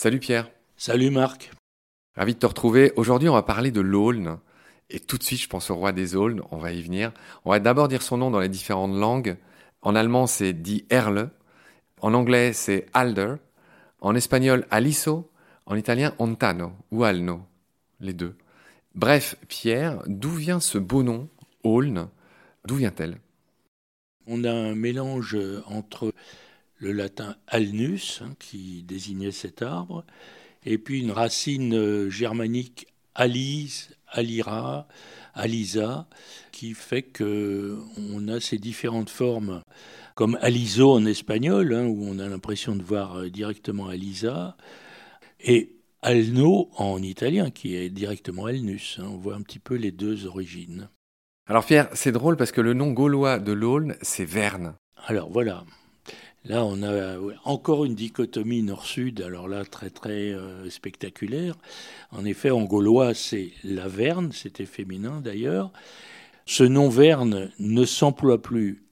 Salut Pierre. Salut Marc. Ravi de te retrouver. Aujourd'hui, on va parler de l'Aulne. Et tout de suite, je pense au roi des Aulnes. On va y venir. On va d'abord dire son nom dans les différentes langues. En allemand, c'est dit Erle. En anglais, c'est Alder. En espagnol, Aliso. En italien, Ontano ou Alno. Les deux. Bref, Pierre, d'où vient ce beau nom, Aulne? D'où vient-elle? On a un mélange entre le latin alnus, hein, qui désignait cet arbre, et puis une racine euh, germanique alise, alira, alisa, qui fait que on a ces différentes formes, comme aliso en espagnol, hein, où on a l'impression de voir euh, directement alisa, et alno en italien, qui est directement alnus. Hein. on voit un petit peu les deux origines. Alors Pierre, c'est drôle parce que le nom gaulois de l'Aulne, c'est Verne. Alors voilà, Là, on a encore une dichotomie nord-sud, alors là, très très euh, spectaculaire. En effet, en gaulois, c'est la verne, c'était féminin d'ailleurs. Ce nom verne ne s'emploie plus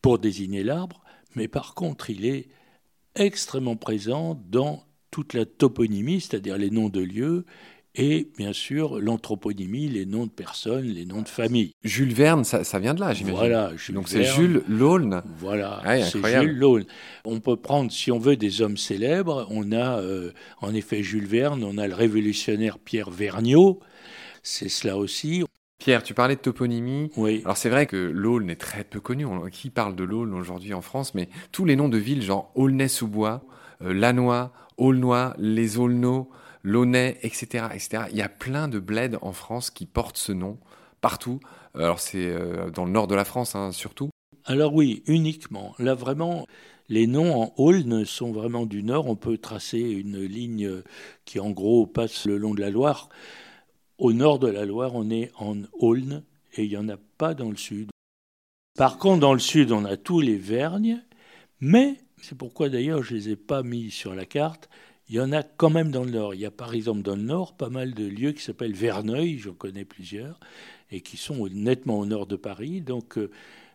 pour désigner l'arbre, mais par contre, il est extrêmement présent dans toute la toponymie, c'est-à-dire les noms de lieux et bien sûr l'anthroponymie, les noms de personnes, les noms de famille. Jules Verne, ça, vient de là, j'imagine. Voilà, Jules Donc c'est Jules Laulne. Voilà, c'est Jules Laulne. On peut prendre, si on veut, des hommes célèbres. On a euh, en effet Jules Verne, on a le révolutionnaire Pierre Vergniaud, c'est cela aussi. Pierre, tu parlais de toponymie. Oui. Alors c'est vrai que l'Aulne est très peu connu. qui parle de l'Aulne aujourd'hui en France? Mais tous les noms de villes, genre Aulnay-sous-Bois, euh, Lannoy, Aulnoy, les Aulneaux, Launay, etc., etc. Il y a plein de bleds en France qui portent ce nom partout. Alors c'est euh, dans le nord de la France hein, surtout. Alors oui, uniquement. Là vraiment, les noms en Aulne sont vraiment du nord. On peut tracer une ligne qui en gros passe le long de la Loire. Au nord de la Loire, on est en Aulne et il n'y en a pas dans le sud. Par contre, dans le sud, on a tous les Vergnes, mais c'est pourquoi d'ailleurs je ne les ai pas mis sur la carte. Il y en a quand même dans le nord. Il y a par exemple dans le nord pas mal de lieux qui s'appellent Verneuil, j'en connais plusieurs, et qui sont nettement au nord de Paris. Donc euh,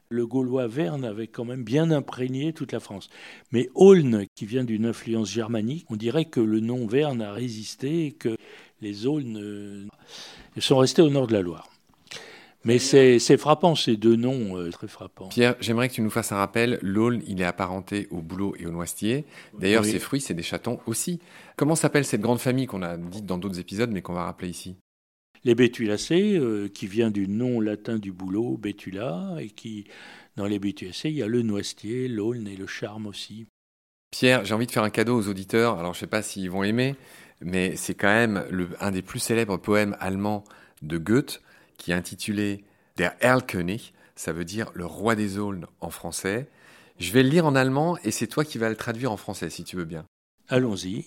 le gaulois Verne avait quand même bien imprégné toute la France. Mais Aulne, qui vient d'une influence germanique, on dirait que le nom Verne a résisté et que les Aulnes euh, sont restés au nord de la Loire. Mais c'est frappant, ces deux noms, euh, très frappants. Pierre, j'aimerais que tu nous fasses un rappel. L'aulne, il est apparenté au bouleau et au noisetier. D'ailleurs, ses fruits, c'est des chatons aussi. Comment s'appelle cette grande famille qu'on a dite dans d'autres épisodes, mais qu'on va rappeler ici? Les Bétulacées, euh, qui vient du nom latin du bouleau, Bétula, et qui, dans les Bétulacées, il y a le noisetier, l'aulne et le charme aussi. Pierre, j'ai envie de faire un cadeau aux auditeurs. Alors, je ne sais pas s'ils vont aimer, mais c'est quand même le, un des plus célèbres poèmes allemands de Goethe qui est intitulé Der Erlkönig, ça veut dire le roi des aulnes en français. Je vais le lire en allemand et c'est toi qui vas le traduire en français si tu veux bien. Allons-y.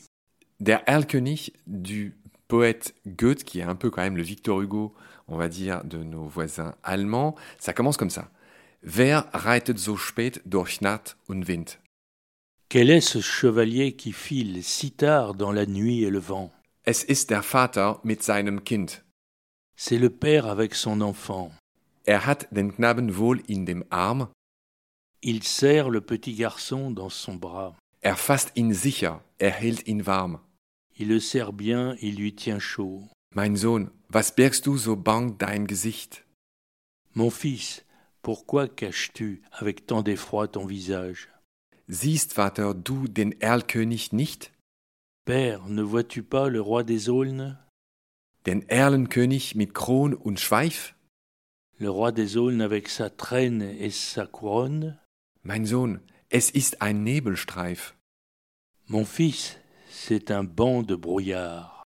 Der Erlkönig du poète Goethe, qui est un peu quand même le Victor Hugo, on va dire, de nos voisins allemands. Ça commence comme ça. Wer reitet so spät durch Nacht und Wind? Quel est ce chevalier qui file si tard dans la nuit et le vent? Es ist der Vater mit seinem Kind. C'est le père avec son enfant. Er hat den Knaben wohl in dem Arm. Il serre le petit garçon dans son bras. Er fasst ihn sicher, er hält ihn warm. Il le serre bien, il lui tient chaud. Mein Sohn, was birgst du so bang dein Gesicht? Mon fils, pourquoi caches-tu avec tant d'effroi ton visage? Siehst, Vater, du den Erlkönig nicht? Père, ne vois-tu pas le roi des aulnes? Den Erlenkönig mit Kron und Schweif? Le roi des Aulnes avec sa traîne et sa couronne? Mein Sohn, es ist ein Nebelstreif. Mon fils, c'est un banc de brouillard.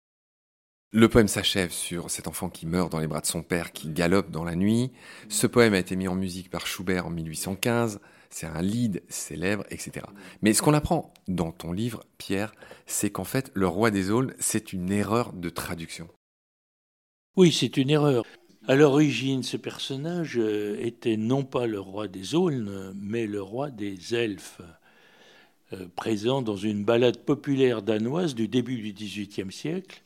Le poème s'achève sur cet enfant qui meurt dans les bras de son père, qui galope dans la nuit. Ce poème a été mis en musique par Schubert en 1815. C'est un lead célèbre, etc. Mais ce qu'on apprend dans ton livre, Pierre, c'est qu'en fait, le roi des Aulnes, c'est une erreur de traduction. Oui, c'est une erreur. À l'origine, ce personnage euh, était non pas le roi des aulnes, mais le roi des elfes, euh, présent dans une ballade populaire danoise du début du XVIIIe siècle,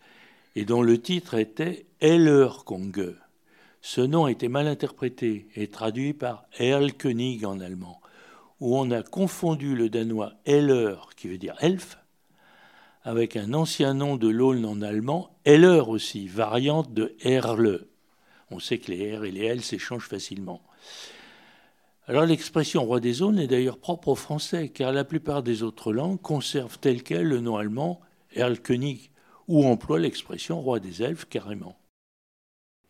et dont le titre était Ellerkonge. Ce nom a été mal interprété et traduit par Erlkönig en allemand, où on a confondu le danois Eller, qui veut dire elfe, avec un ancien nom de l'Aulne en allemand, Heller aussi, variante de Erle. On sait que les R et les L s'échangent facilement. Alors l'expression roi des Aulnes est d'ailleurs propre au français, car la plupart des autres langues conservent tel quel le nom allemand Erlkönig, ou emploient l'expression roi des elfes carrément.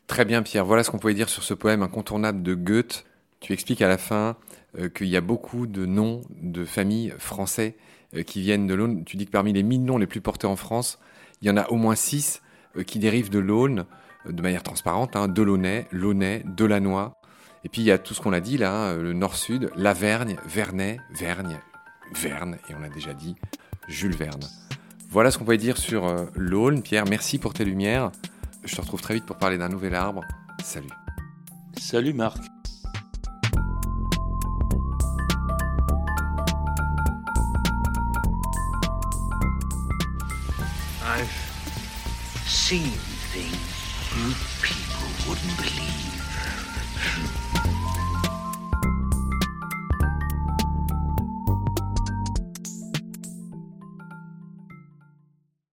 Très bien Pierre, voilà ce qu'on pouvait dire sur ce poème incontournable de Goethe. Tu expliques à la fin euh, qu'il y a beaucoup de noms de familles français euh, qui viennent de l'Aulne. Tu dis que parmi les mille noms les plus portés en France, il y en a au moins six euh, qui dérivent de l'Aulne de manière transparente, hein, Delaunay, Launay. Et puis il y a tout ce qu'on a dit là, hein, le nord-sud, Lavergne, Vernet, Vergne, Verne, et on l'a déjà dit, Jules Verne. Voilà ce qu'on pouvait dire sur l'Aulne. Pierre, merci pour tes lumières. Je te retrouve très vite pour parler d'un nouvel arbre. Salut. Salut Marc. Seen things you people wouldn't believe.